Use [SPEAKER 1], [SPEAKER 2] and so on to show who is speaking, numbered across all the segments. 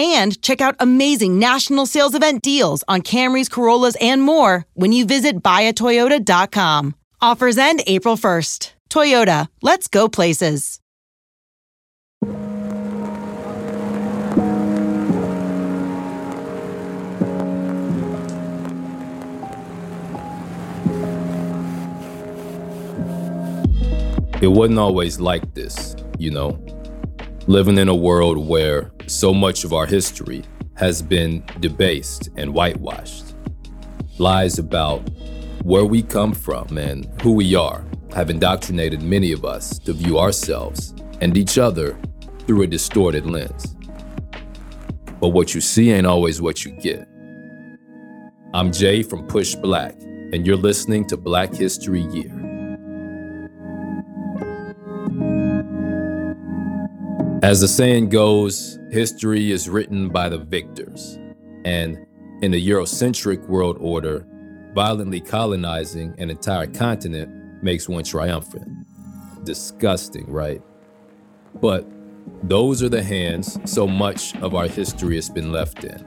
[SPEAKER 1] and check out amazing national sales event deals on Camrys, Corollas, and more when you visit buyatoyota.com. Offers end April 1st. Toyota, let's go places.
[SPEAKER 2] It wasn't always like this, you know living in a world where so much of our history has been debased and whitewashed. Lies about where we come from and who we are have indoctrinated many of us to view ourselves and each other through a distorted lens. But what you see ain't always what you get. I'm Jay from Push Black, and you're listening to Black History Year. As the saying goes, history is written by the victors. And in the Eurocentric world order, violently colonizing an entire continent makes one triumphant. Disgusting, right? But those are the hands so much of our history has been left in.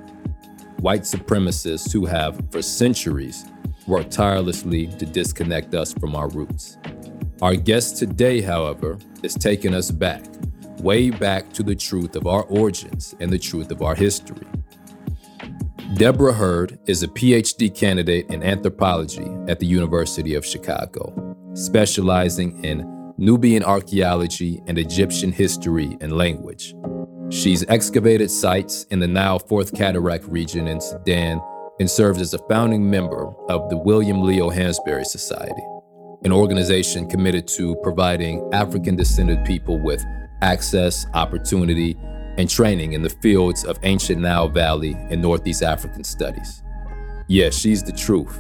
[SPEAKER 2] White supremacists who have, for centuries, worked tirelessly to disconnect us from our roots. Our guest today, however, is taking us back way back to the truth of our origins and the truth of our history. Debora Heard is a PhD candidate in anthropology at the University of Chicago, specializing in Nubian archaeology and Egyptian history and language. She's excavated sites in the Nile Fourth Cataract region in Sudan and serves as a founding member of the William Leo Hansberry Society, an organization committed to providing African descended people with access, opportunity, and training in the fields of ancient Nile Valley and Northeast African studies. Yes, she's the truth.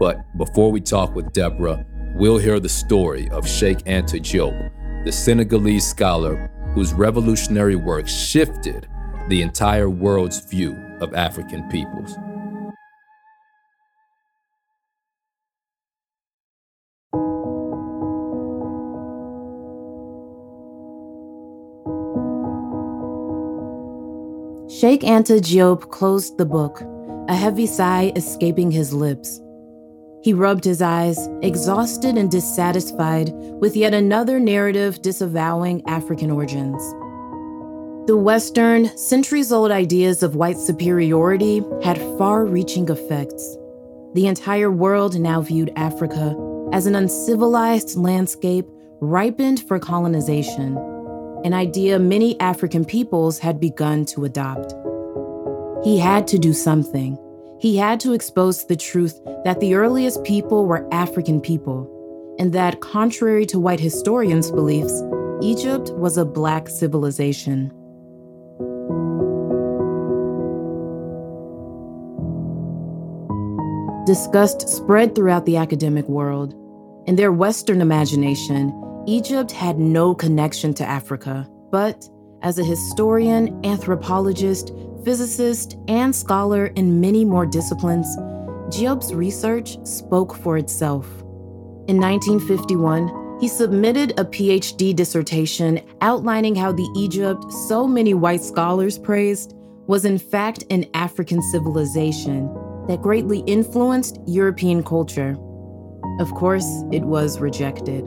[SPEAKER 2] But before we talk with Debora, we'll hear the story of Cheikh Anta Diop, the Senegalese scholar whose revolutionary work shifted the entire world's view of African peoples.
[SPEAKER 3] Cheikh Anta Diop closed the book, a heavy sigh escaping his lips. He rubbed his eyes, exhausted and dissatisfied with yet another narrative disavowing African origins. The Western, centuries old ideas of white superiority had far reaching effects. The entire world now viewed Africa as an uncivilized landscape ripened for colonization an idea many African peoples had begun to adopt. He had to do something. He had to expose the truth that the earliest people were African people, and that, contrary to white historians' beliefs, Egypt was a black civilization. Disgust spread throughout the academic world. In their Western imagination, Egypt had no connection to Africa, but as a historian, anthropologist, physicist, and scholar in many more disciplines, Diop's research spoke for itself. In 1951, he submitted a PhD dissertation outlining how the Egypt so many white scholars praised was in fact an African civilization that greatly influenced European culture. Of course, it was rejected.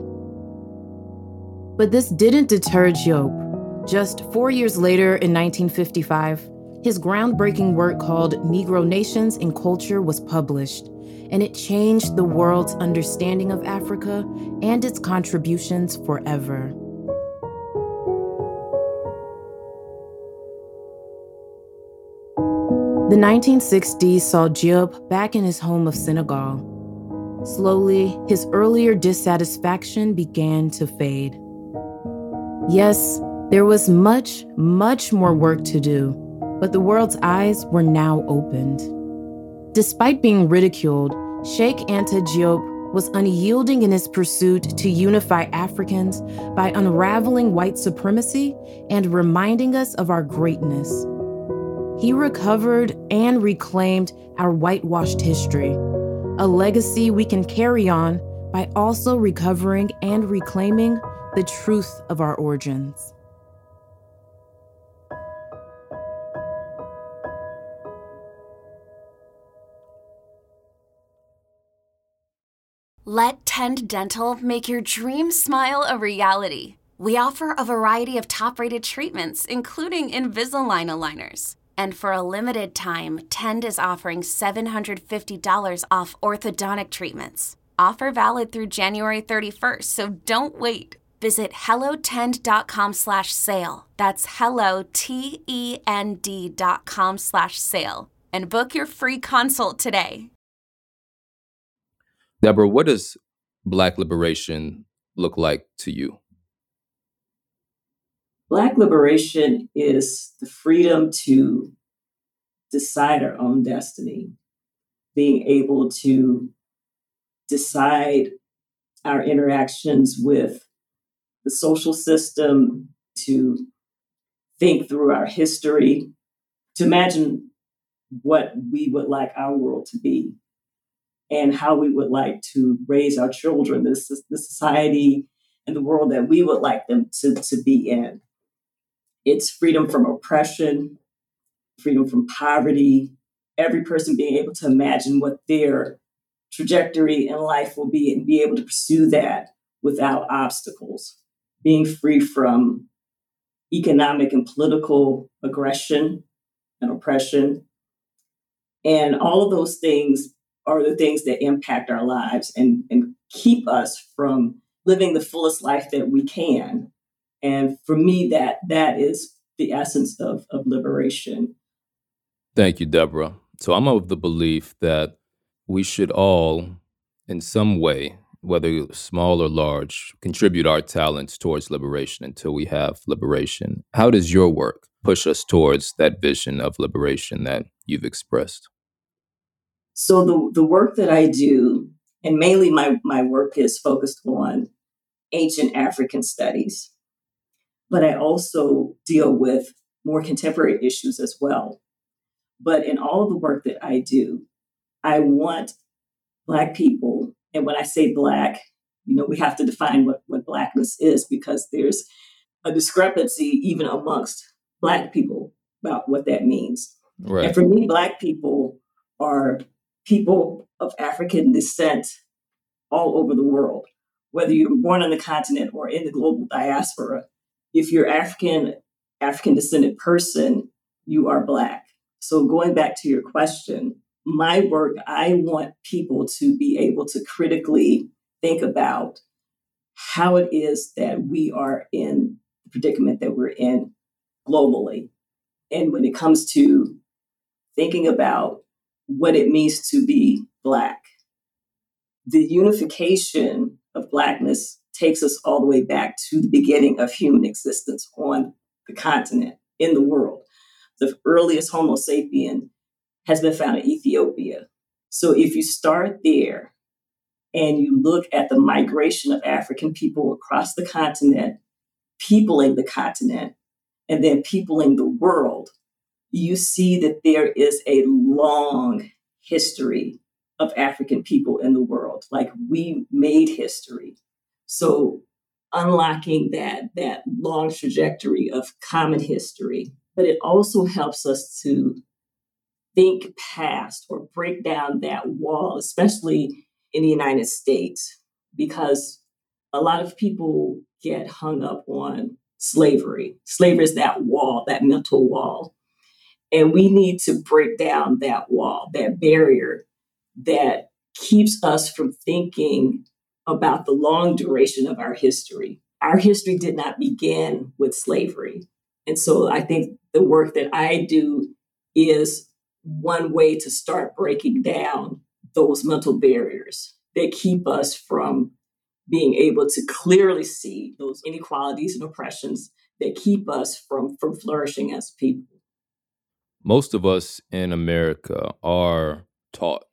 [SPEAKER 3] But this didn't deter Diop. Just four years later, in 1955, his groundbreaking work called Negro Nations and Culture was published, and it changed the world's understanding of Africa and its contributions forever. The 1960s saw Diop back in his home of Senegal. Slowly, his earlier dissatisfaction began to fade. Yes, there was much, much more work to do, but the world's eyes were now opened. Despite being ridiculed, Cheikh Anta Diop was unyielding in his pursuit to unify Africans by unraveling white supremacy and reminding us of our greatness. He recovered and reclaimed our whitewashed history, a legacy we can carry on by also recovering and reclaiming the truth of our origins.
[SPEAKER 4] Let Tend Dental make your dream smile a reality. We offer a variety of top rated treatments, including Invisalign aligners. And for a limited time, Tend is offering $750 off orthodontic treatments. Offer valid through January 31st, so don't wait. Visit hellotend.com slash sale. That's hello, T-E-N-D dot com slash sale. And book your free consult today.
[SPEAKER 2] Debora, what does Black liberation look like to you?
[SPEAKER 5] Black liberation is the freedom to decide our own destiny, being able to decide our interactions with the social system, to think through our history, to imagine what we would like our world to be and how we would like to raise our children, this the society and the world that we would like them to, to be in. It's freedom from oppression, freedom from poverty, every person being able to imagine what their trajectory in life will be and be able to pursue that without obstacles, being free from economic and political aggression and oppression. And all of those things are the things that impact our lives and, and keep us from living the fullest life that we can. And for me, that that is the essence of, of liberation.
[SPEAKER 2] Thank you, Debora. So I'm of the belief that we should all, in some way, whether small or large, contribute our talents towards liberation until we have liberation. How does your work push us towards that vision of liberation that you've expressed?
[SPEAKER 5] So the, the work that I do, and mainly my, my work is focused on ancient African studies, but I also deal with more contemporary issues as well. But in all the work that I do, I want Black people, and when I say Black, you know, we have to define what, what Blackness is because there's a discrepancy even amongst Black people about what that means. Right. And for me, Black people are people of African descent all over the world, whether you're born on the continent or in the global diaspora. If you're African, African descended person, you are Black. So going back to your question, my work, I want people to be able to critically think about how it is that we are in the predicament that we're in globally. And when it comes to thinking about what it means to be Black. The unification of Blackness takes us all the way back to the beginning of human existence on the continent, in the world. The earliest Homo sapien has been found in Ethiopia. So if you start there and you look at the migration of African people across the continent, peopling the continent, and then peopling the world, you see that there is a long history of African people in the world. Like we made history. So unlocking that that long trajectory of common history, but it also helps us to think past or break down that wall, especially in the United States, because a lot of people get hung up on slavery. Slavery is that wall, that mental wall. And we need to break down that wall, that barrier that keeps us from thinking about the long duration of our history. Our history did not begin with slavery. And so I think the work that I do is one way to start breaking down those mental barriers that keep us from being able to clearly see those inequalities and oppressions that keep us from from flourishing as people.
[SPEAKER 2] Most of us in America are taught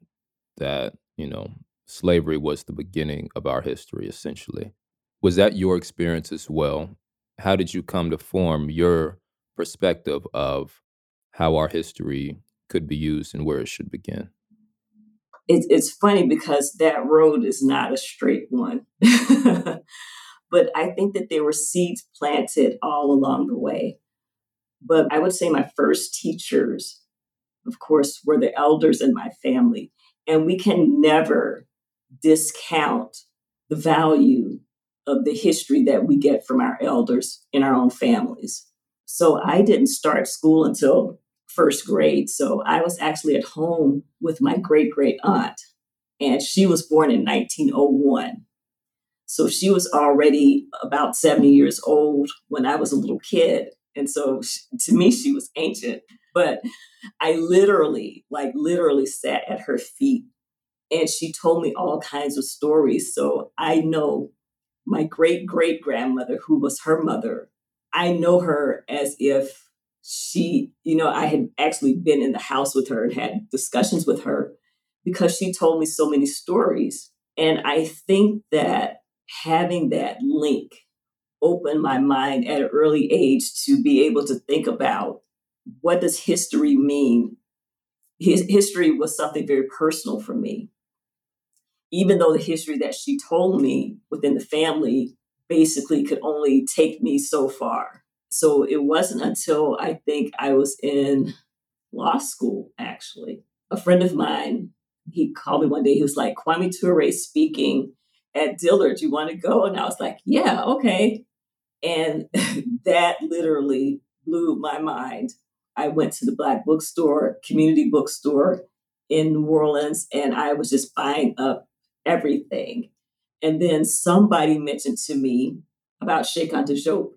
[SPEAKER 2] that, you know, slavery was the beginning of our history essentially. Was that your experience as well? How did you come to form your perspective of how our history could be used and where it should begin?
[SPEAKER 5] It, it's funny because that road is not a straight one. but I think that there were seeds planted all along the way. But I would say my first teachers, of course, were the elders in my family. And we can never discount the value of the history that we get from our elders in our own families. So I didn't start school until first grade. So I was actually at home with my great great aunt, and she was born in 1901. So she was already about 70 years old when I was a little kid. And so she, to me, she was ancient. But I literally, like, literally sat at her feet and she told me all kinds of stories. So I know my great great grandmother, who was her mother, I know her as if she, you know, I had actually been in the house with her and had discussions with her because she told me so many stories. And I think that having that link opened my mind at an early age to be able to think about what does history mean? His history was something very personal for me. Even though the history that she told me within the family basically could only take me so far so it wasn't until i think i was in law school actually a friend of mine he called me one day he was like kwame ture speaking at Dillard, Do you want to go? And I was like, yeah, okay. And that literally blew my mind. I went to the Black bookstore, community bookstore in New Orleans, and I was just buying up everything. And then somebody mentioned to me about Cheikh Anta Diop.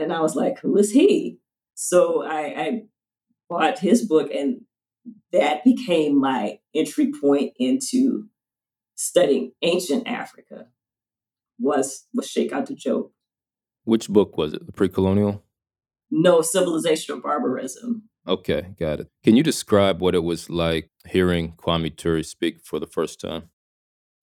[SPEAKER 5] And I was like, who is he? So I, I bought his book, and that became my entry point into studying ancient Africa was was Cheikh Anta Diop.
[SPEAKER 2] Which book was it? The pre-colonial?
[SPEAKER 5] No, Civilization or Barbarism.
[SPEAKER 2] Okay, got it. Can you describe what it was like hearing Kwame Ture speak for the first time?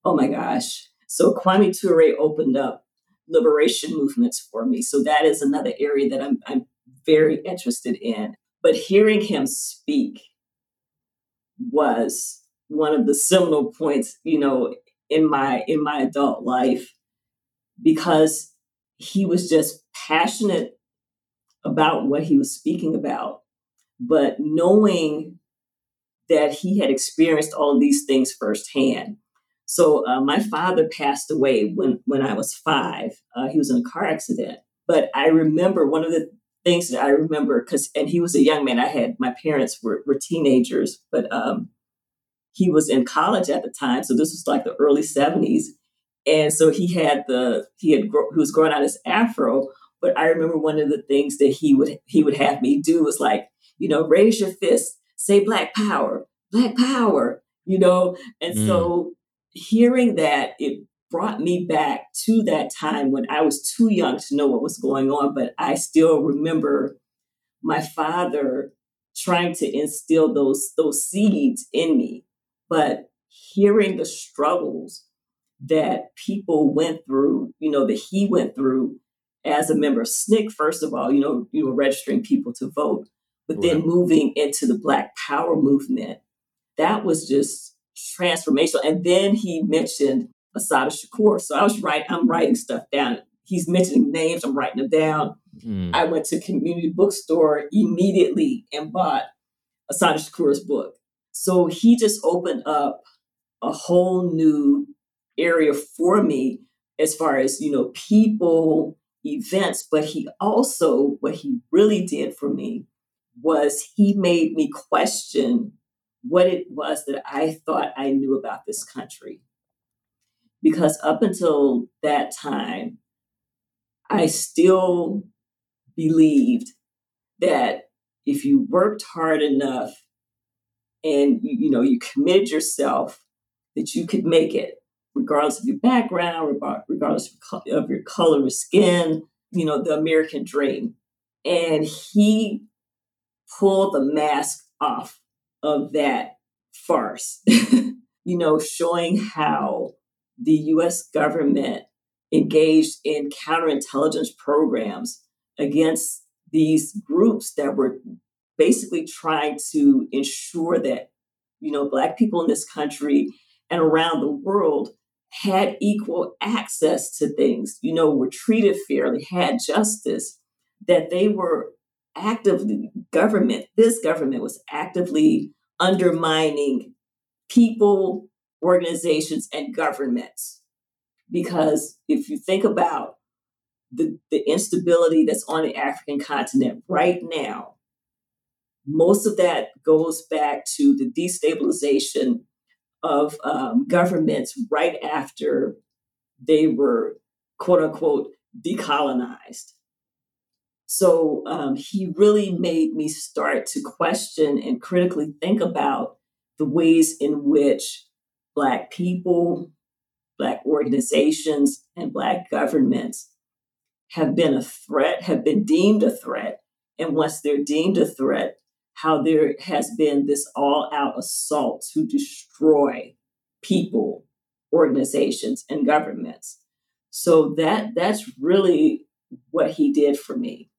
[SPEAKER 5] Oh my gosh. So Kwame Ture opened up liberation movements for me. So that is another area that I'm, I'm very interested in. But hearing him speak was one of the seminal points, you know, in my in my adult life because he was just passionate about what he was speaking about, but knowing that he had experienced all of these things firsthand. So uh, my father passed away when when I was five. Uh, he was in a car accident, but I remember one of the things that I remember because, and he was a young man. I had my parents were, were teenagers, but um, he was in college at the time, so this was like the early 70s. And so he had the he had he was growing out his afro, but I remember one of the things that he would he would have me do was like, you know, raise your fist, say black power, black power, you know. And mm. so hearing that it brought me back to that time when I was too young to know what was going on, but I still remember my father trying to instill those those seeds in me but hearing the struggles that people went through, you know, that he went through as a member of SNCC, first of all, you know, you were registering people to vote, but right. then moving into the Black Power movement, that was just transformational. And then he mentioned Assata Shakur. So I was writing, I'm writing stuff down. He's mentioning names, I'm writing them down. Mm. I went to community bookstore immediately and bought Assata Shakur's book. So he just opened up a whole new area for me as far as, you know, people, events, but he also, what he really did for me was he made me question what it was that I thought I knew about this country. Because up until that time, I still believed that if you worked hard enough and you, know you committed yourself that you could make it regardless of your background regardless of your color of skin you know the american dream and he pulled the mask off of that farce. You know showing how the us government engaged in counterintelligence programs against these groups that were basically trying to ensure that you know black people in this country and around the world had equal access to things you know were treated fairly had justice that they were actively government this government was actively undermining people organizations and governments because if you think about the, the instability that's on the african continent right now most of that goes back to the destabilization of um, governments right after they were quote unquote decolonized. So um, he really made me start to question and critically think about the ways in which Black people, Black organizations, and Black governments have been a threat, have been deemed a threat. And once they're deemed a threat, how there has been this all out assault to destroy people, organizations, and governments. So that that's really what he did for me.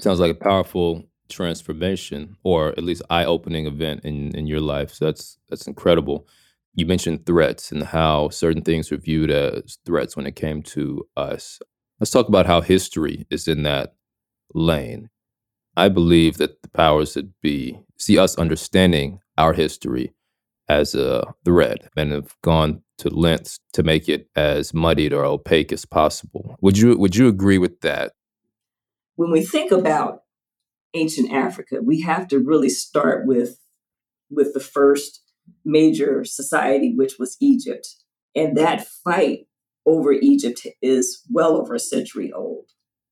[SPEAKER 2] Sounds like a powerful transformation or at least eye-opening event in, in your life. So that's that's incredible. You mentioned threats and how certain things were viewed as threats when it came to us. Let's talk about how history is in that lane. I believe that the powers that be see us understanding our history as a threat and have gone to lengths to make it as muddied or opaque as possible. Would you would you agree with that?
[SPEAKER 5] When we think about ancient Africa, we have to really start with with the first major society, which was Egypt. And that fight over Egypt is well over a century old.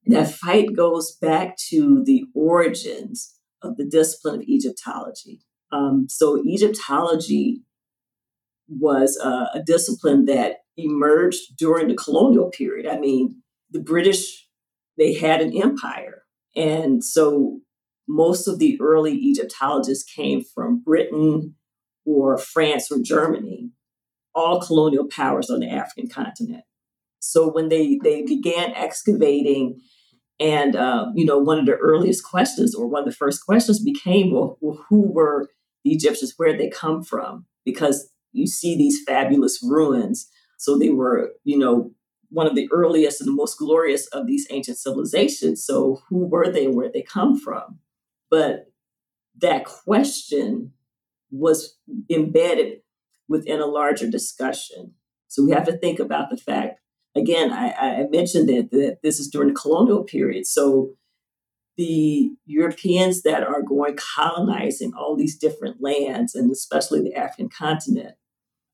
[SPEAKER 5] That fight goes back to the origins of the discipline of Egyptology. Um, so, Egyptology was a, a discipline that emerged during the colonial period. I mean, the British, they had an empire. And so, most of the early Egyptologists came from Britain or France or Germany, all colonial powers on the African continent. So when they, they began excavating and uh, you know, one of the earliest questions, or one of the first questions, became, well, well, who were the Egyptians? Where did they come from? Because you see these fabulous ruins, so they were, you know, one of the earliest and the most glorious of these ancient civilizations. So who were they? Where did they come from? But that question was embedded within a larger discussion. So we have to think about the fact again, I, I mentioned that, that this is during the colonial period. So the Europeans that are going colonizing all these different lands, and especially the African continent,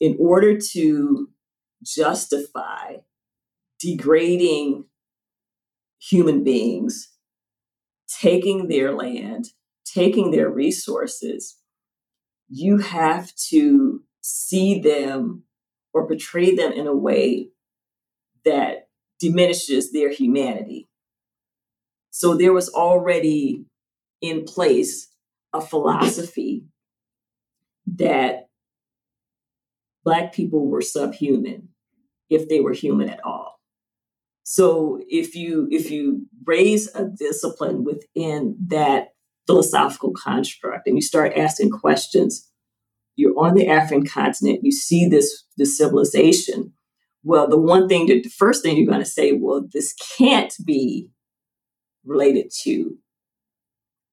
[SPEAKER 5] in order to justify degrading human beings, taking their land, taking their resources, you have to see them or portray them in a way that diminishes their humanity. So there was already in place a philosophy that Black people were subhuman if they were human at all. So if you if you raise a discipline within that philosophical construct and you start asking questions, you're on the African continent, you see this this civilization well, the one thing that the first thing you're going to say, well, this can't be related to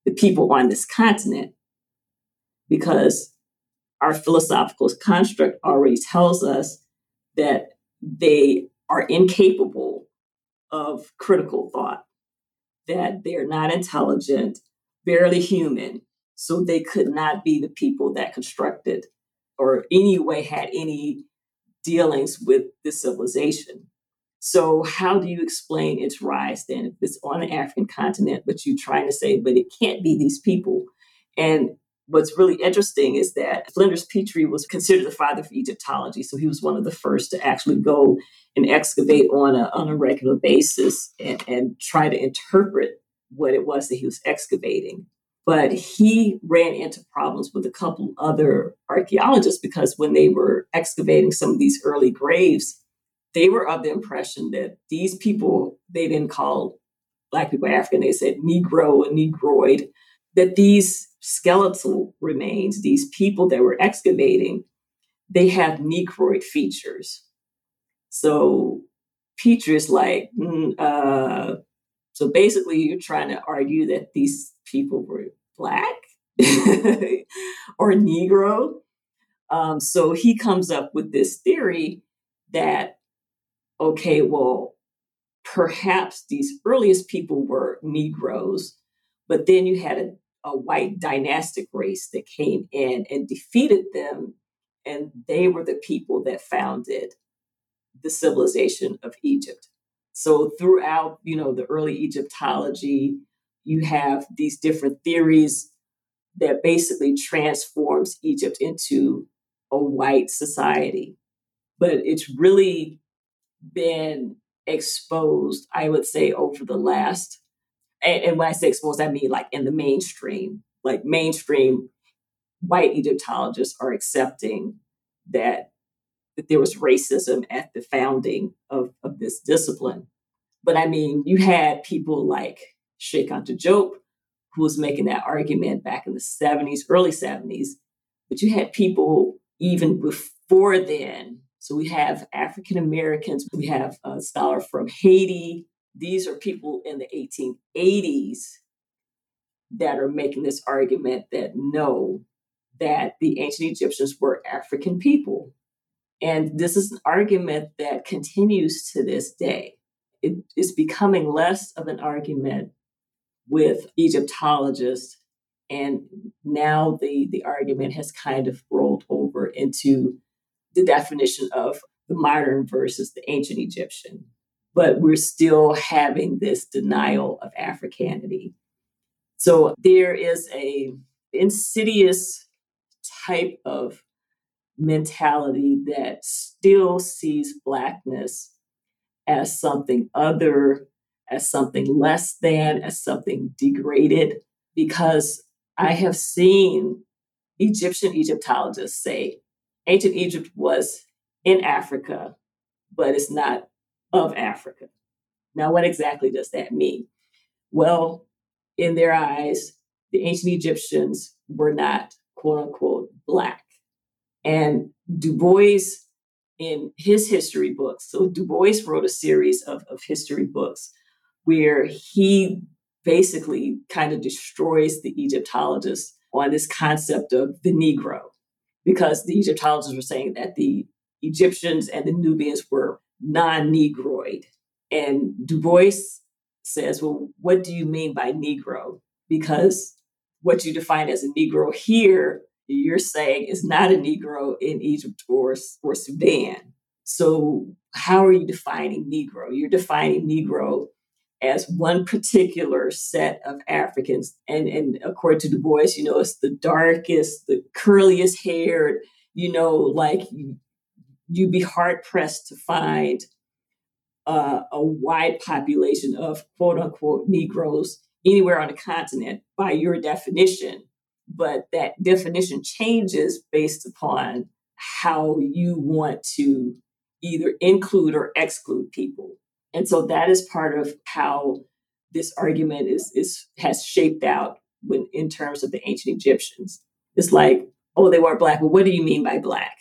[SPEAKER 5] the people on this continent because our philosophical construct already tells us that they are incapable of critical thought, that they're not intelligent, barely human. So they could not be the people that constructed or anyway had any dealings with this civilization. So, how do you explain its rise then? If it's on the African continent, but you're trying to say, but it can't be these people. And what's really interesting is that Flinders Petrie was considered the father of Egyptology. So he was one of the first to actually go and excavate on a, on a regular basis and, and try to interpret what it was that he was excavating. But he ran into problems with a couple other archaeologists because when they were excavating some of these early graves, they were of the impression that these people, they didn't call Black people African, they said Negro and Negroid, that these skeletal remains, these people that were excavating, they have Negroid features. So Petrie is like, mm, uh, so basically, you're trying to argue that these people were black or Negro. Um, so he comes up with this theory that, okay, well, perhaps these earliest people were Negroes, but then you had a, a white dynastic race that came in and defeated them, and they were the people that founded the civilization of Egypt. So throughout, you know, the early Egyptology, you have these different theories that basically transforms Egypt into a white society. But it's really been exposed, I would say, over the last, and, and when I say exposed, I mean like in the mainstream, like mainstream white Egyptologists are accepting that that there was racism at the founding of, of this discipline. But I mean, you had people like Cheikh Anta Diop, who was making that argument back in the 70s, early 70s. But you had people even before then. So we have African Americans, we have a scholar from Haiti. These are people in the 1880s that are making this argument that no, that the ancient Egyptians were African people. And this is an argument that continues to this day. It is becoming less of an argument with Egyptologists. And now the, the argument has kind of rolled over into the definition of the modern versus the ancient Egyptian. But we're still having this denial of Africanity. So there is a insidious type of mentality that still sees blackness as something other, as something less than, as something degraded, because I have seen Egyptian Egyptologists say ancient Egypt was in Africa, but it's not of Africa. Now, what exactly does that mean? Well, in their eyes, the ancient Egyptians were not quote unquote black. And Du Bois, in his history books, so Du Bois wrote a series of, of history books where he basically kind of destroys the Egyptologists on this concept of the Negro, because the Egyptologists were saying that the Egyptians and the Nubians were non Negroid. And Du Bois says, well, what do you mean by Negro? Because what you define as a Negro here you're saying is not a Negro in Egypt or, or Sudan. So, how are you defining Negro? You're defining Negro as one particular set of Africans. And, and according to Du Bois, you know, it's the darkest, the curliest haired, you know, like you'd be hard pressed to find uh, a wide population of quote unquote Negroes anywhere on the continent by your definition but that definition changes based upon how you want to either include or exclude people. And so that is part of how this argument is, is has shaped out when in terms of the ancient Egyptians. It's like, oh, they weren't black. Well, what do you mean by black?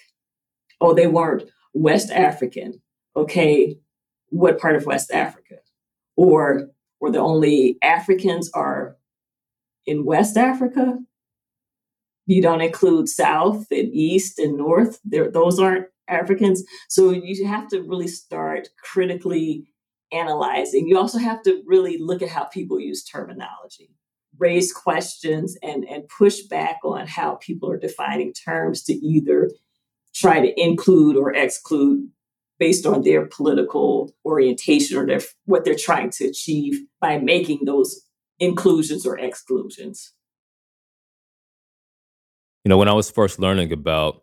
[SPEAKER 5] Oh, they weren't West African. Okay, what part of West Africa? Or or the only Africans are in West Africa? you don't include South and East and North. There, those aren't Africans. So you have to really start critically analyzing. You also have to really look at how people use terminology, raise questions, and, and push back on how people are defining terms to either try to include or exclude based on their political orientation or their, what they're trying to achieve by making those inclusions or exclusions.
[SPEAKER 2] You know, when I was first learning about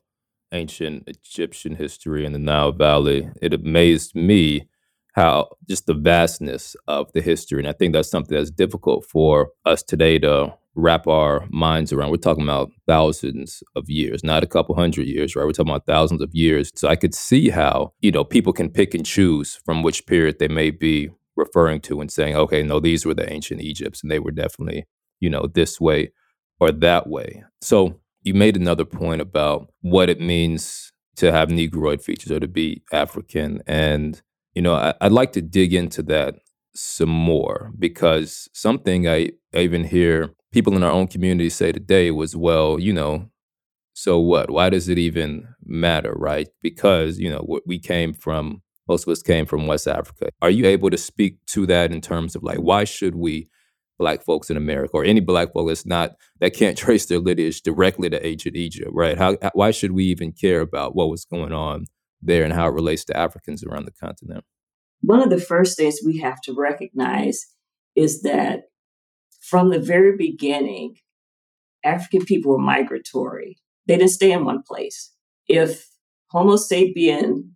[SPEAKER 2] ancient Egyptian history in the Nile Valley, it amazed me how just the vastness of the history. And I think that's something that's difficult for us today to wrap our minds around. We're talking about thousands of years, not a couple hundred years, right? We're talking about thousands of years. So I could see how, you know, people can pick and choose from which period they may be referring to and saying, okay, no, these were the ancient Egypts and they were definitely, you know, this way or that way. So you made another point about what it means to have Negroid features or to be African. And, you know, I, would like to dig into that some more because something I, I even hear people in our own community say today was, well, you know, so what? Why does it even matter, right? Because, you know, we came from, most of us came from West Africa. Are you able to speak to that in terms of like, why should we, black folks in America, or any black folk that's not, that can't trace their lineage directly to ancient Egypt, right? How, why should we even care about what was going on there and how it relates to Africans around the continent?
[SPEAKER 5] One of the first things we have to recognize is that from the very beginning, African people were migratory. They didn't stay in one place. If Homo sapien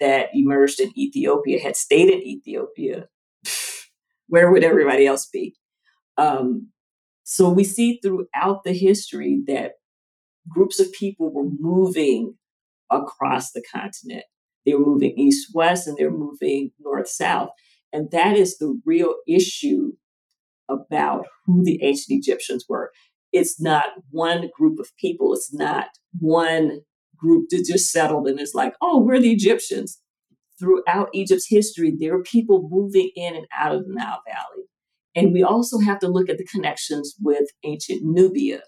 [SPEAKER 5] that emerged in Ethiopia had stayed in Ethiopia, where would everybody else be? Um, so we see throughout the history that groups of people were moving across the continent. They were moving east west and they're moving north south. And that is the real issue about who the ancient Egyptians were. It's not one group of people, it's not one group that just settled and is like, oh, we're the Egyptians. Throughout Egypt's history, there are people moving in and out of the Nile Valley. And we also have to look at the connections with ancient Nubia.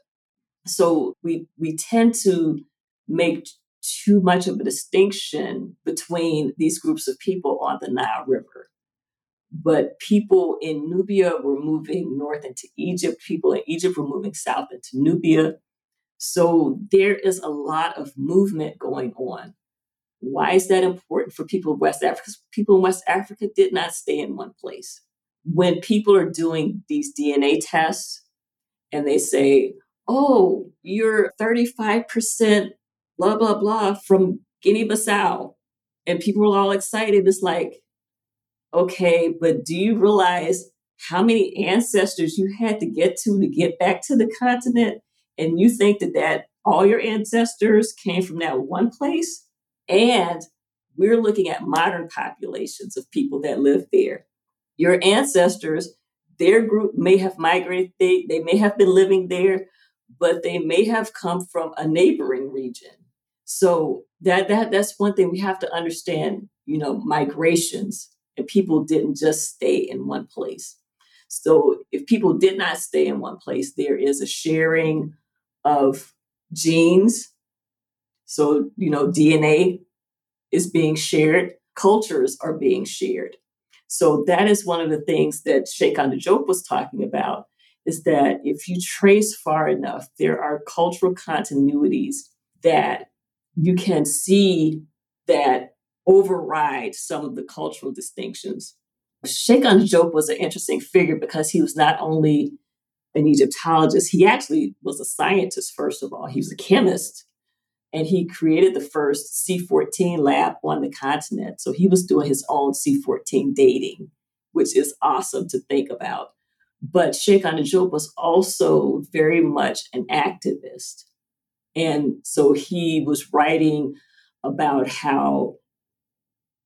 [SPEAKER 5] So we we tend to make too much of a distinction between these groups of people on the Nile River. But people in Nubia were moving north into Egypt. People in Egypt were moving south into Nubia. So there is a lot of movement going on. Why is that important for people in West Africa? Because people in West Africa did not stay in one place. When people are doing these DNA tests and they say, oh, you're 35% blah, blah, blah from Guinea Bissau, and people were all excited, it's like, Okay, but do you realize how many ancestors you had to get to to get back to the continent? And you think that that all your ancestors came from that one place? And we're looking at modern populations of people that live there. Your ancestors, their group may have migrated, they, they may have been living there, but they may have come from a neighboring region. So that that that's one thing we have to understand, you know, migrations and people didn't just stay in one place. So if people did not stay in one place, there is a sharing of genes. So, you know, DNA is being shared, cultures are being shared. So that is one of the things that Anta Diop was talking about is that if you trace far enough, there are cultural continuities that you can see that override some of the cultural distinctions. Anta Diop was an interesting figure because he was not only an Egyptologist, he actually was a scientist, first of all. He was a chemist, and he created the first C14 lab on the continent. So he was doing his own C14 dating, which is awesome to think about. But Anta Diop was also very much an activist. And so he was writing about how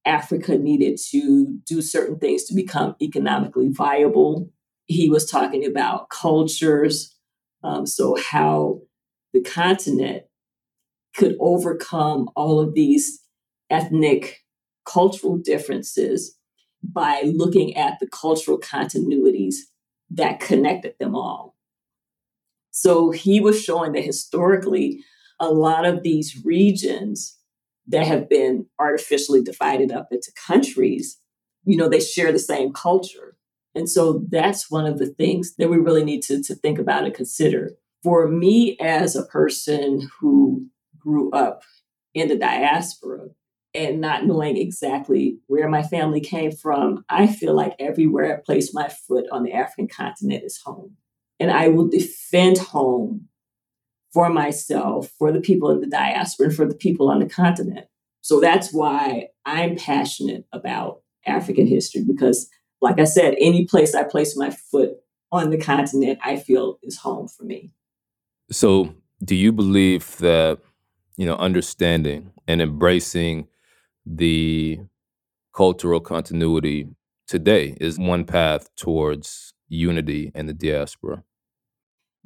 [SPEAKER 5] Africa needed to do certain things to become economically viable. He was talking about cultures, um, so how the continent could overcome all of these ethnic cultural differences by looking at the cultural continuities that connected them all. So he was showing that historically, a lot of these regions that have been artificially divided up into countries, you know, they share the same culture. And so that's one of the things that we really need to, to think about and consider. For me, as a person who grew up in the diaspora and not knowing exactly where my family came from, I feel like everywhere I place my foot on the African continent is home. And I will defend home for myself, for the people in the diaspora, and for the people on the continent. So that's why I'm passionate about African history because, like I said, any place I place my foot on the continent, I feel is home for me.
[SPEAKER 2] So, do you believe that, you know, understanding and embracing the cultural continuity today is one path towards unity in the diaspora?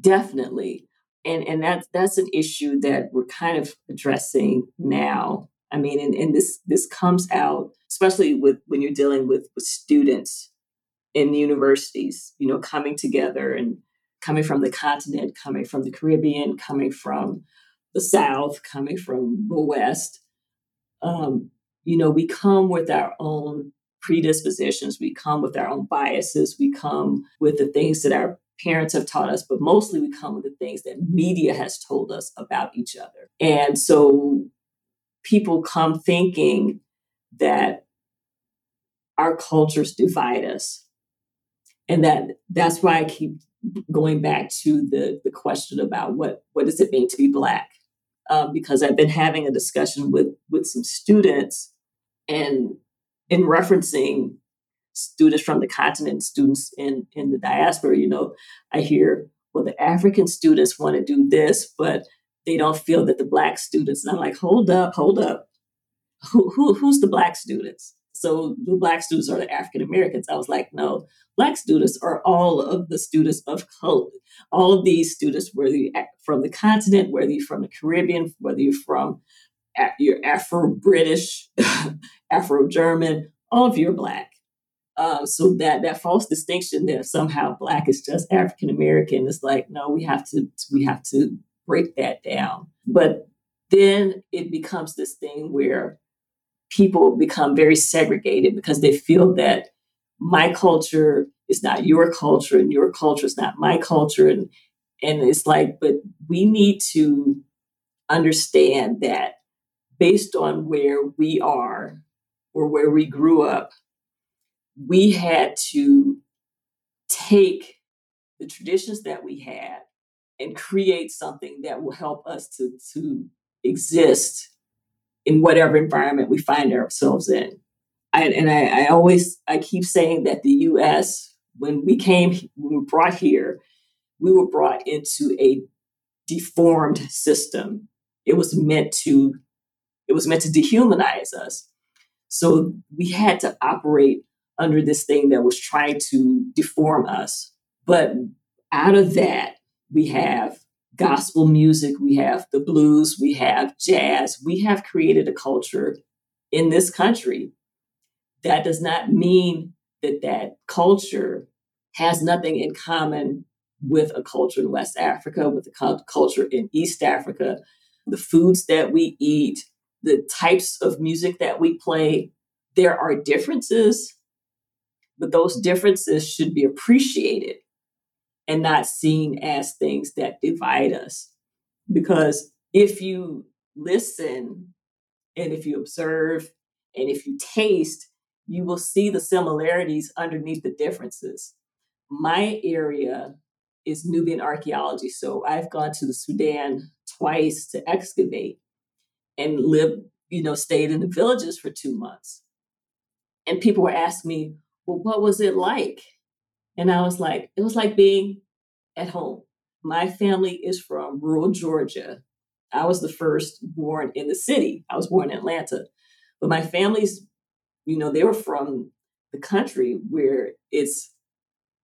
[SPEAKER 5] Definitely. And and that's that's an issue that we're kind of addressing now. I mean, and, and this this comes out, especially with when you're dealing with, with students in universities, you know, coming together and coming from the continent, coming from the Caribbean, coming from the South, coming from the West. Um, you know, we come with our own predispositions, we come with our own biases, we come with the things that our parents have taught us, but mostly we come with the things that media has told us about each other. And so people come thinking that our cultures divide us. And that that's why I keep going back to the, the question about what, what does it mean to be Black? Um, because I've been having a discussion with, with some students and in referencing students from the continent, students in, in the diaspora, you know, I hear, well, the African students want to do this, but they don't feel that the black students, and I'm like, hold up, hold up. Who, who, who's the black students? So the black students are the African Americans. I was like, no, black students are all of the students of color. All of these students, whether you're eh, from the continent, whether you're from the Caribbean, whether you're from you're Afro-British, Afro-German, all of you are black. Um, so that that false distinction that somehow black is just African American is like, no, we have to we have to break that down. But then it becomes this thing where people become very segregated because they feel that my culture is not your culture and your culture is not my culture and and it's like but we need to understand that based on where we are or where we grew up we had to take the traditions that we had and create something that will help us to, to exist in whatever environment we find ourselves in. I, and I, I, always I keep saying that the U.S. when we came when we were brought here, we were brought into a deformed system. It was meant to it was meant to dehumanize us. So we had to operate under this thing that was trying to deform us. But out of that, we have gospel music, we have the blues, we have jazz. We have created a culture in this country. That does not mean that that culture has nothing in common with a culture in West Africa, with a culture in East Africa. The foods that we eat, the types of music that we play, there are differences, but those differences should be appreciated and not seen as things that divide us. Because if you listen and if you observe and if you taste, you will see the similarities underneath the differences. My area is Nubian archaeology. So I've gone to the Sudan twice to excavate and live, you know, stayed in the villages for two months. And people were asking me, well, what was it like? And I was like, it was like being at home. My family is from rural Georgia. I was the first born in the city. I was born in Atlanta. But my family's, you know, they were from the country where it's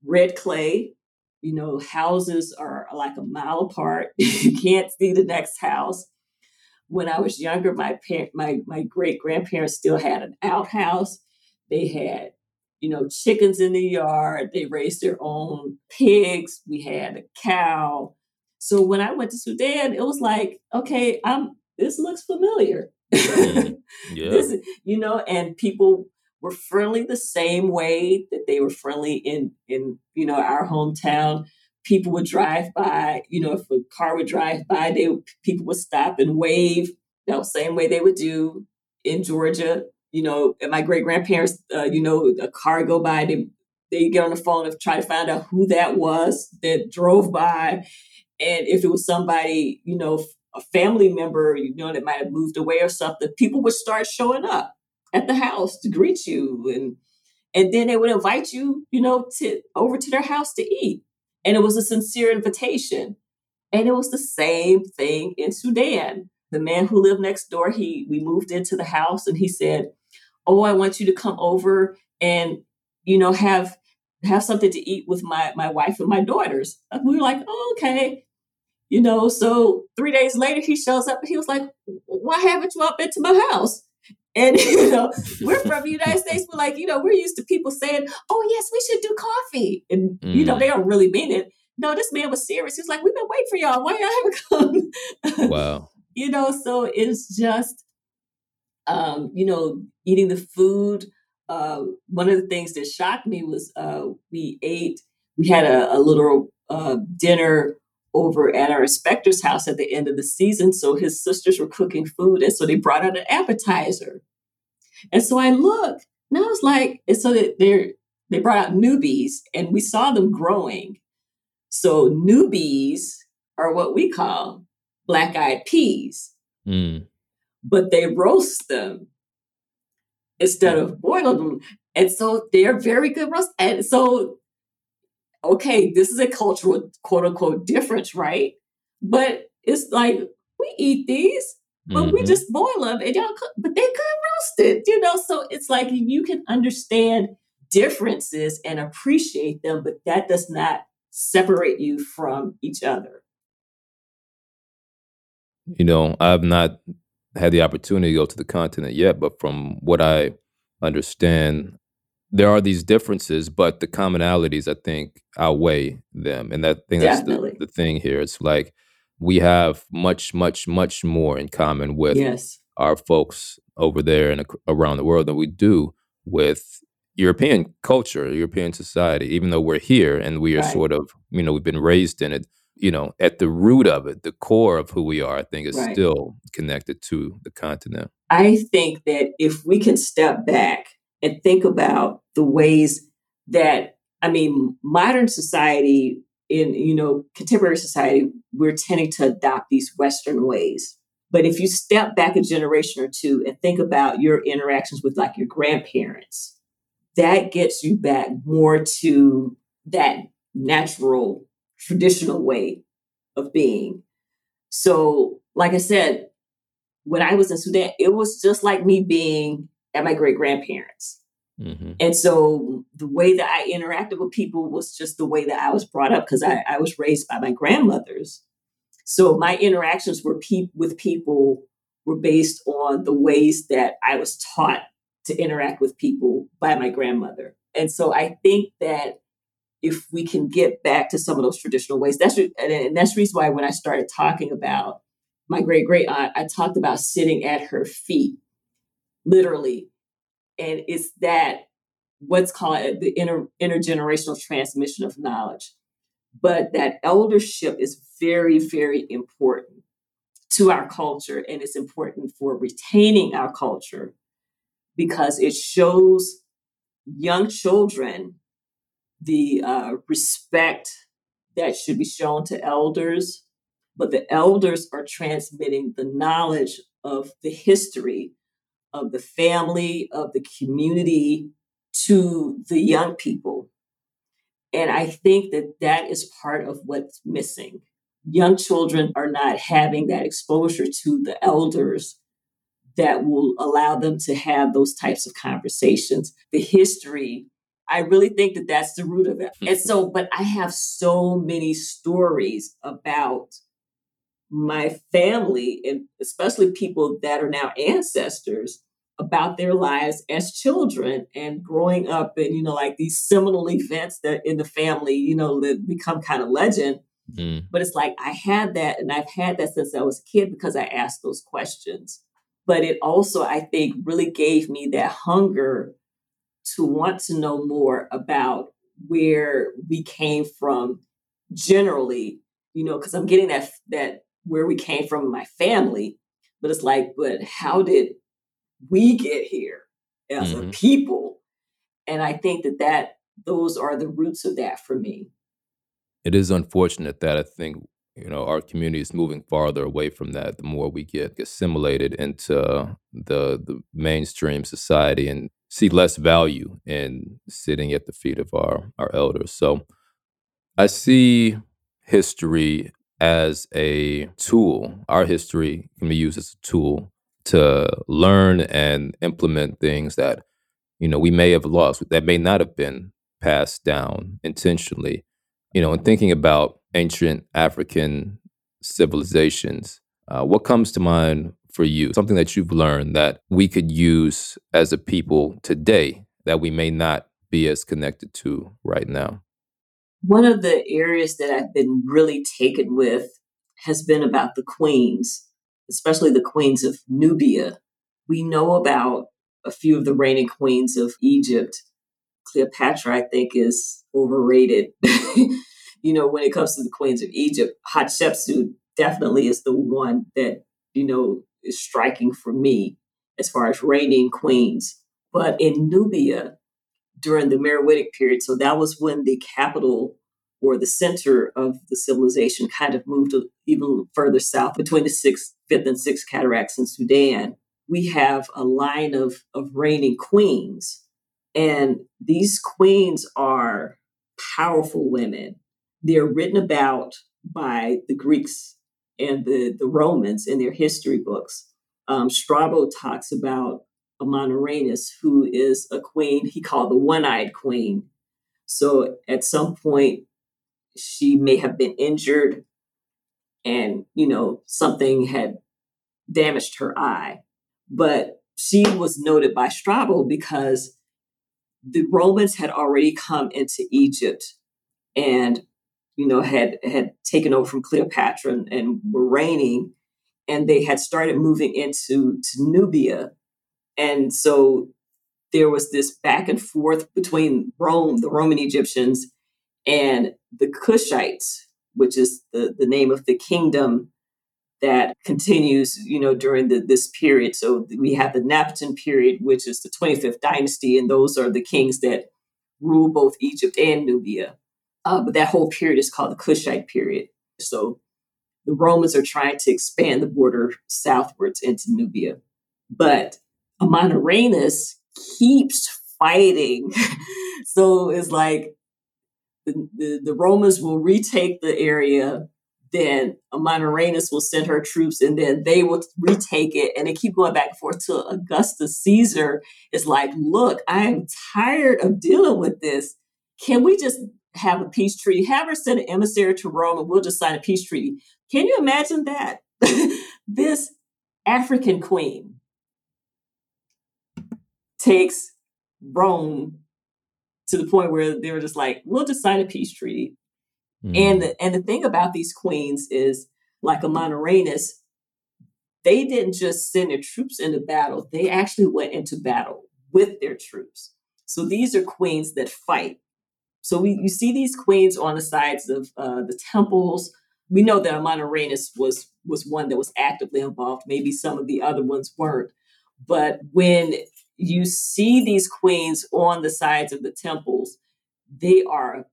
[SPEAKER 5] red clay. You know, houses are like a mile apart. you can't see the next house. When I was younger, my parent, my my great grandparents still had an outhouse. They had you know, chickens in the yard. They raised their own pigs. We had a cow. So when I went to Sudan, it was like, okay, I'm this looks familiar. Mm-hmm. yeah. this, you know, and people were friendly the same way that they were friendly in in you know our hometown. People would drive by, you know, if a car would drive by, they people would stop and wave. You know, same way they would do in Georgia you know, my great grandparents, uh, you know, a car go by, they they get on the phone and try to find out who that was that drove by, And if it was somebody, you know, a family member, you know, that might have moved away or something, people would start showing up at the house to greet you and and then they would invite you, you know, to over to their house to eat. And it was a sincere invitation. And it was the same thing in Sudan. The man who lived next door, he we moved into the house and he said, "Oh, I want you to come over and you know have have something to eat with my my wife and my daughters." And we were like, oh, "Okay." You know, so 3 days later he shows up and he was like, "Why haven't you up to my house?" And you know, we're from the United States. We're like, you know, we're used to people saying, "Oh yes, we should do coffee," and mm. you know, mm. they don't really mean it. No, this man was serious. He was like, "We've been waiting for y'all. Why y'all haven't
[SPEAKER 2] come?" Wow.
[SPEAKER 5] you know, so it's just, um, you know, eating the food. Uh, one of the things that shocked me was uh, we ate. We had a, a little uh, dinner over at our inspector's house at the end of the season. So his sisters were cooking food, and so they brought out an appetizer. And so I looked, and I was like, and so they they brought out newbies, and we saw them growing. So newbies are what we call black eyed peas, mm. But they roast them instead of boiling them. And so they're very good roast. And so, okay, this is a cultural quote unquote difference, right? But it's like we eat these, but mm-hmm. we just boil them and y'all cook, but they good roasted, you know. So it's like you can understand differences and appreciate them, but that does not separate you from each other.
[SPEAKER 2] You know, I've not had the opportunity to go to the continent yet, but from what I understand, there are these differences, but the commonalities I think outweigh them. And that thing that's the, the thing here. It's like we have much, much, much more in common with
[SPEAKER 5] yes.
[SPEAKER 2] our folks over there and around the world than we do with European culture, European society, even though we're here and we are right. sort of, you know, we've been raised in it you know, at the root of it, the core of who we are, I think is right. still connected to the continent.
[SPEAKER 5] I think that if we can step back and think about the ways that, I mean, modern society, in, you know, contemporary society, we're tending to adopt these Western ways. But if you step back a generation or two and think about your interactions with like your grandparents, that gets you back more to that natural traditional way of being. So, like I said, when I was in Sudan, it was just like me being at my great grandparents. Mm-hmm. And so the way that I interacted with people was just the way that I was brought up because I, I, was raised by my grandmothers. So my interactions were pe- with people were based on the ways that I was taught to interact with people by my grandmother. And so I think that if we can get back to some of those traditional ways. That's and that's the reason why when I started talking about my great great aunt, I talked about sitting at her feet, literally, and it's that what's called uh, the inter, intergenerational transmission of knowledge. But that eldership is very, very important to our culture, and it's important for retaining our culture because it shows young children the uh, respect that should be shown to elders, but the elders are transmitting the knowledge of the history of the family, of the community to the young people. And I think that that is part of what's missing. Young children are not having that exposure to the elders that will allow them to have those types of conversations. The history I really think that that's the root of it. And so, but I have so many stories about my family and especially people that are now ancestors about their lives as children and growing up and you know like these seminal events that in the family you know that become kind of legend mm. but it's like i had that and i've had that since i was a kid because i asked those questions but it also i think really gave me that hunger to want to know more about where we came from generally, you know, because I'm getting that that where we came from in my family, but it's like, but how did we get here as mm-hmm. a people? And I think that that those are the roots of that for me.
[SPEAKER 2] It is unfortunate that I think you know our community is moving farther away from that the more we get assimilated into the the mainstream society and see less value in sitting at the feet of our our elders. So i see history as a tool. Our history can be used as a tool to learn and implement things that you know we may have lost that may not have been passed down intentionally. You know, in thinking about ancient African civilizations, uh, what comes to mind for you? Something that you've learned that we could use as a people today that we may not be as connected to right now?
[SPEAKER 5] One of the areas that I've been really taken with has been about the queens, especially the queens of Nubia. We know about a few of the reigning queens of Egypt. Cleopatra, I think, is overrated. you know, when it comes to the queens of Egypt, Hatshepsut definitely is the one that, you know, is striking for me as far as reigning queens. But in Nubia, during the Meroitic period, so that was when the capital or the center of the civilization kind of moved even further south between the sixth, fifth, and sixth cataracts in Sudan. We have a line of, of reigning queens. And these queens are powerful women they're written about by the Greeks and the, the Romans in their history books. Um, Strabo talks about Amanirenas, who is a queen he called the one eyed queen. So at some point, she may have been injured and, you know, something had damaged her eye. But she was noted by Strabo because the Romans had already come into Egypt and you know, had had taken over from Cleopatra and, and were reigning, and they had started moving into to Nubia, and so there was this back and forth between Rome, the Roman Egyptians, and the Kushites, which is the, the name of the kingdom that continues, you know, during the, this period. So we have the Napatan period, which is the 25th dynasty, and those are the kings that rule both Egypt and Nubia. Uh, but that whole period is called the Kushite period. So the Romans are trying to expand the border southwards into Nubia. But Amanirenas keeps fighting. so it's like the, the, the, Romans will retake the area, then Amanirenas will send her troops, and then they will retake it, and they keep going back and forth till Augustus Caesar is like, look, I am tired of dealing with this. Can we just have a peace treaty, have her send an emissary to Rome, and we'll just sign a peace treaty. Can you imagine that? this African queen takes Rome to the point where they were just like, we'll just sign a peace treaty. Mm. And the, and the thing about these queens is, like a Amanirenas, they didn't just send their troops into battle; they actually went into battle with their troops. So these are queens that fight so we you see these queens on the sides of uh, the temples. We know that Amanirenas was was one that was actively involved. Maybe some of the other ones weren't. But when you see these queens on the sides of the temples, they are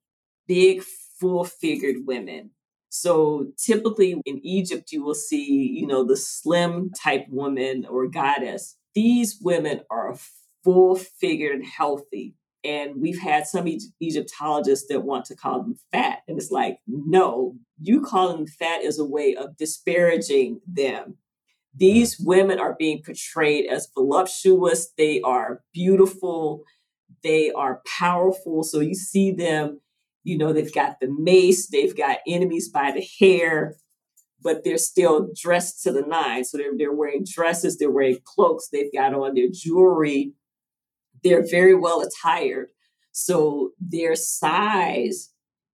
[SPEAKER 5] big, full-figured women. So typically in Egypt, you will see, you know, the slim type woman or goddess. These women are full figured and healthy. And we've had some Egyptologists that want to call them fat. And it's like, no, you calling them fat is a way of disparaging them. These women are being portrayed as voluptuous, they are beautiful, they are powerful. So you see them, you know, they've got the mace, they've got enemies by the hair, but they're still dressed to the nine. So they're, they're wearing dresses, they're wearing cloaks, they've got on their jewelry they're very well attired. So their size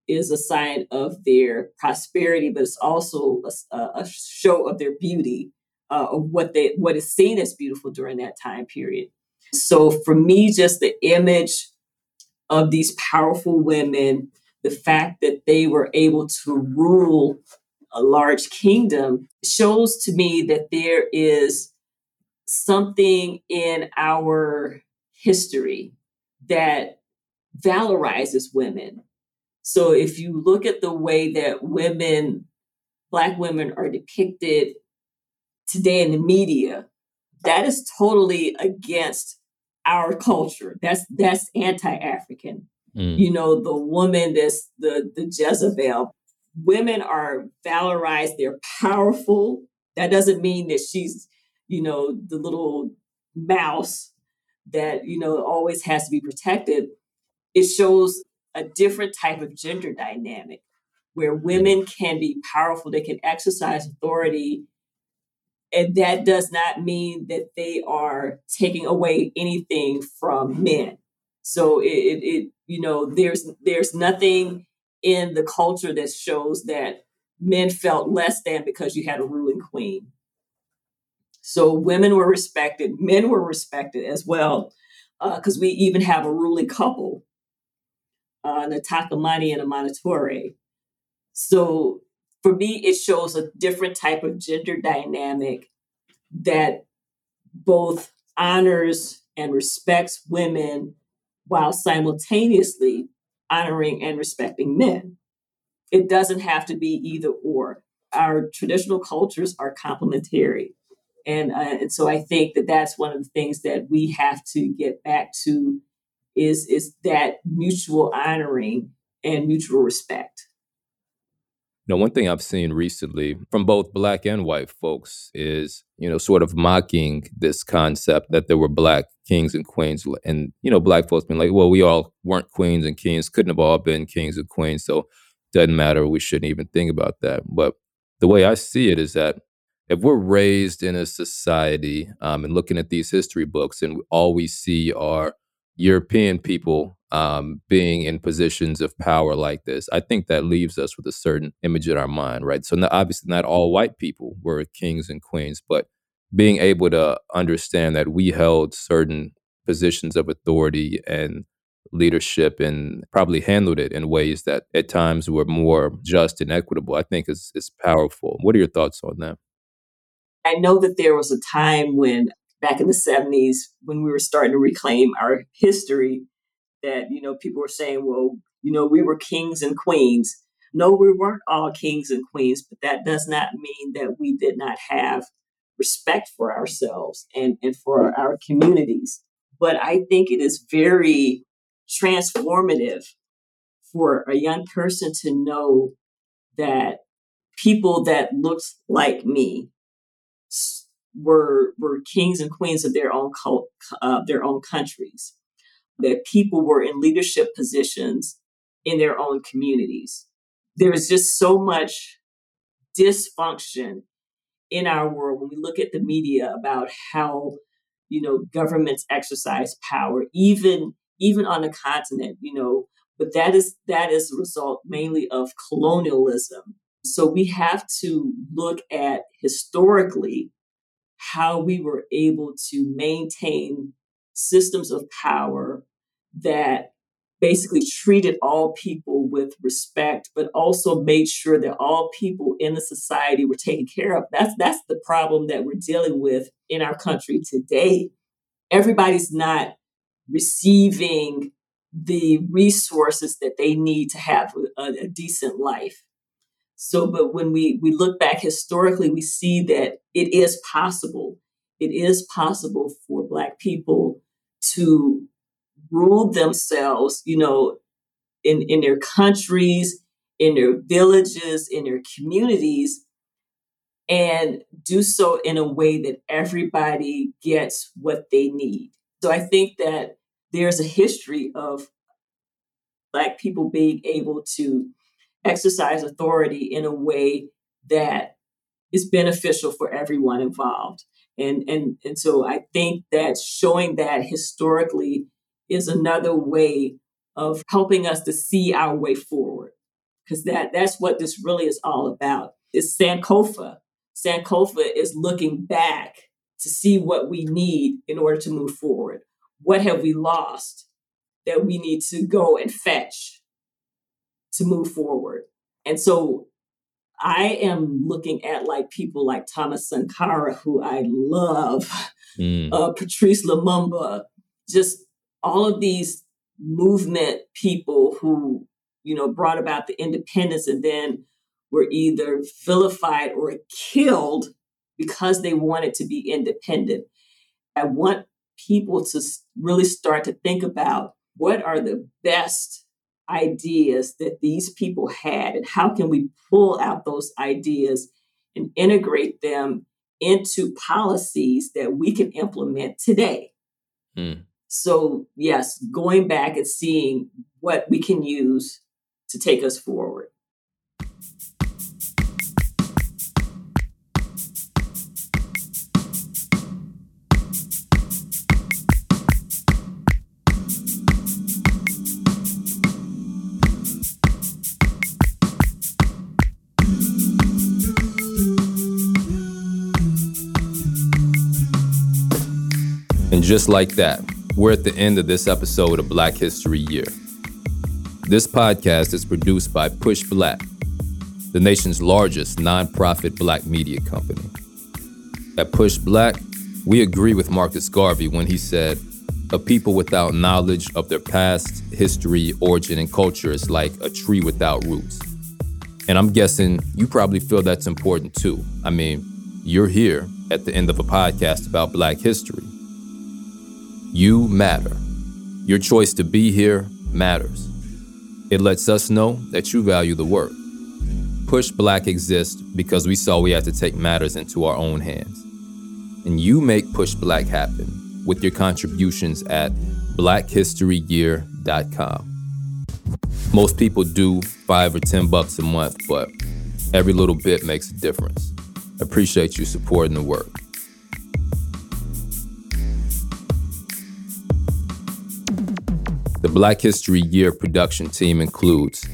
[SPEAKER 5] is a sign of their prosperity, but it's also a, a show of their beauty, uh, of what they what is seen as beautiful during that time period. So for me, just the image of these powerful women, the fact that they were able to rule a large kingdom shows to me that there is something in our history that valorizes women. So if you look at the way that women Black women are depicted today in the media, that is totally against our culture. That's that's anti-African. Mm. You know, the woman that's the the Jezebel. Women are valorized, they're powerful. That doesn't mean that she's, you know, the little mouse that, you know, always has to be protected. It shows a different type of gender dynamic where mm-hmm. women can be powerful, they can exercise authority and that does not mean that they are taking away anything from men. So it, it, it you know, there's there's nothing in the culture that shows that men felt less than because you had a ruling queen. So women were respected, men were respected as well, because uh, we even have a ruling couple, uh, Natakamani and Amanitore. So for me, it shows a different type of gender dynamic that both honors and respects women while simultaneously honoring and respecting men. It doesn't have to be either or. Our traditional cultures are complementary. And, uh, and so I think that that's one of the things that we have to get back to is, is that mutual honoring and mutual respect.
[SPEAKER 2] You know, one thing I've seen recently from both black and white folks is, you know, sort of mocking this concept that there were black kings and queens. And, you know, black folks being like, well, we all weren't queens and kings, couldn't have all been kings and queens. So doesn't matter. We shouldn't even think about that. But the way I see it is that if we're raised in a society um, and looking at these history books and all we see are European people um, being in positions of power like this, I think that leaves us with a certain image in our mind, right? So, not, obviously, not all white people were kings and queens, but being able to understand that we held certain positions of authority and leadership and probably handled it in ways that at times were more just and equitable, I think is, is powerful. What are your thoughts on that?
[SPEAKER 5] I know that there was a time when, back in the 70s, when we were starting to reclaim our history, that you know people were saying, well, you know, we were kings and queens. No, we weren't all kings and queens, but that does not mean that we did not have respect for ourselves and, and for our communities. But I think it is very transformative for a young person to know that people that looked like me were were kings and queens of their own cult, uh, their own countries. That people were in leadership positions in their own communities. There is just so much dysfunction in our world when we look at the media about how you know governments exercise power even even on the continent you know. But that is that is a result mainly of colonialism. So we have to look at historically how we were able to maintain systems of power that basically treated all people with respect, but also made sure that all people in the society were taken care of. That's that's the problem that we're dealing with in our country today. Everybody's not receiving the resources that they need to have a, a decent life. So, but when we we look back historically, we see that it is possible. It is possible for Black people to rule themselves, you know, in, in their countries, in their villages, in their communities, and do so in a way that everybody gets what they need. So I think that there's a history of Black people being able to exercise authority in a way that is beneficial for everyone involved. And, and, and so I think that showing that historically is another way of helping us to see our way forward. Because that, that's what this really is all about. It's Sankofa. Sankofa is looking back to see what we need in order to move forward. What have we lost that we need to go and fetch to move forward? And so I am looking at like people like Thomas Sankara, who I love, mm. uh, Patrice Lumumba, just all of these movement people who, you know, brought about the independence and then were either vilified or killed because they wanted to be independent. I want people to really start to think about what are the best ideas that these people had and how can we pull out those ideas and integrate them into policies that we can implement today. Mm. So, yes, going back and seeing what we can use to take us forward.
[SPEAKER 2] Just like that, we're at the end of this episode of Black History Year. This podcast is produced by PushBlack, the nation's largest nonprofit black media company. At PushBlack, we agree with Marcus Garvey when he said, A people without knowledge of their past, history, origin, and culture is like a tree without roots. And I'm guessing you probably feel that's important too. I mean, you're here at the end of a podcast about black history. You matter. Your choice to be here matters. It lets us know that you value the work. PushBlack exists because we saw we had to take matters into our own hands. And you make PushBlack happen with your contributions at blackhistoryyear.com. Most people do five or 10 bucks a month, but every little bit makes a difference. Appreciate you supporting the work. The Black History Year production team includes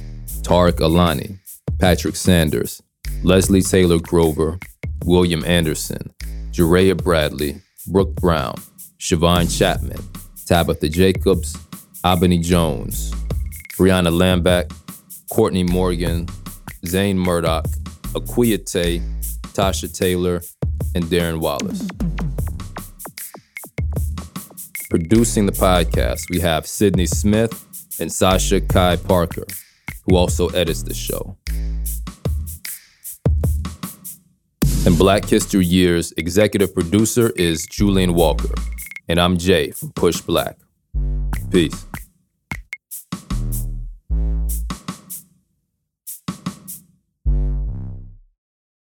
[SPEAKER 2] Tareq Alani, Patrick Sanders, Leslie Taylor Grover, William Anderson, Jareyah Bradley, Brooke Brown, Shiavon Chapman, Tabitha Jacobs, Abeni Jones, Briona Lamback, Courtney Morgan, Zain Murdock, Tay, Tasha Taylor, and Darren Wallace. Producing the podcast, we have Cydney Smith and Sasha Kai Parker, who also edits the show. And Black History Year's executive producer is Julian Walker, and I'm Jay from PushBlack. Peace.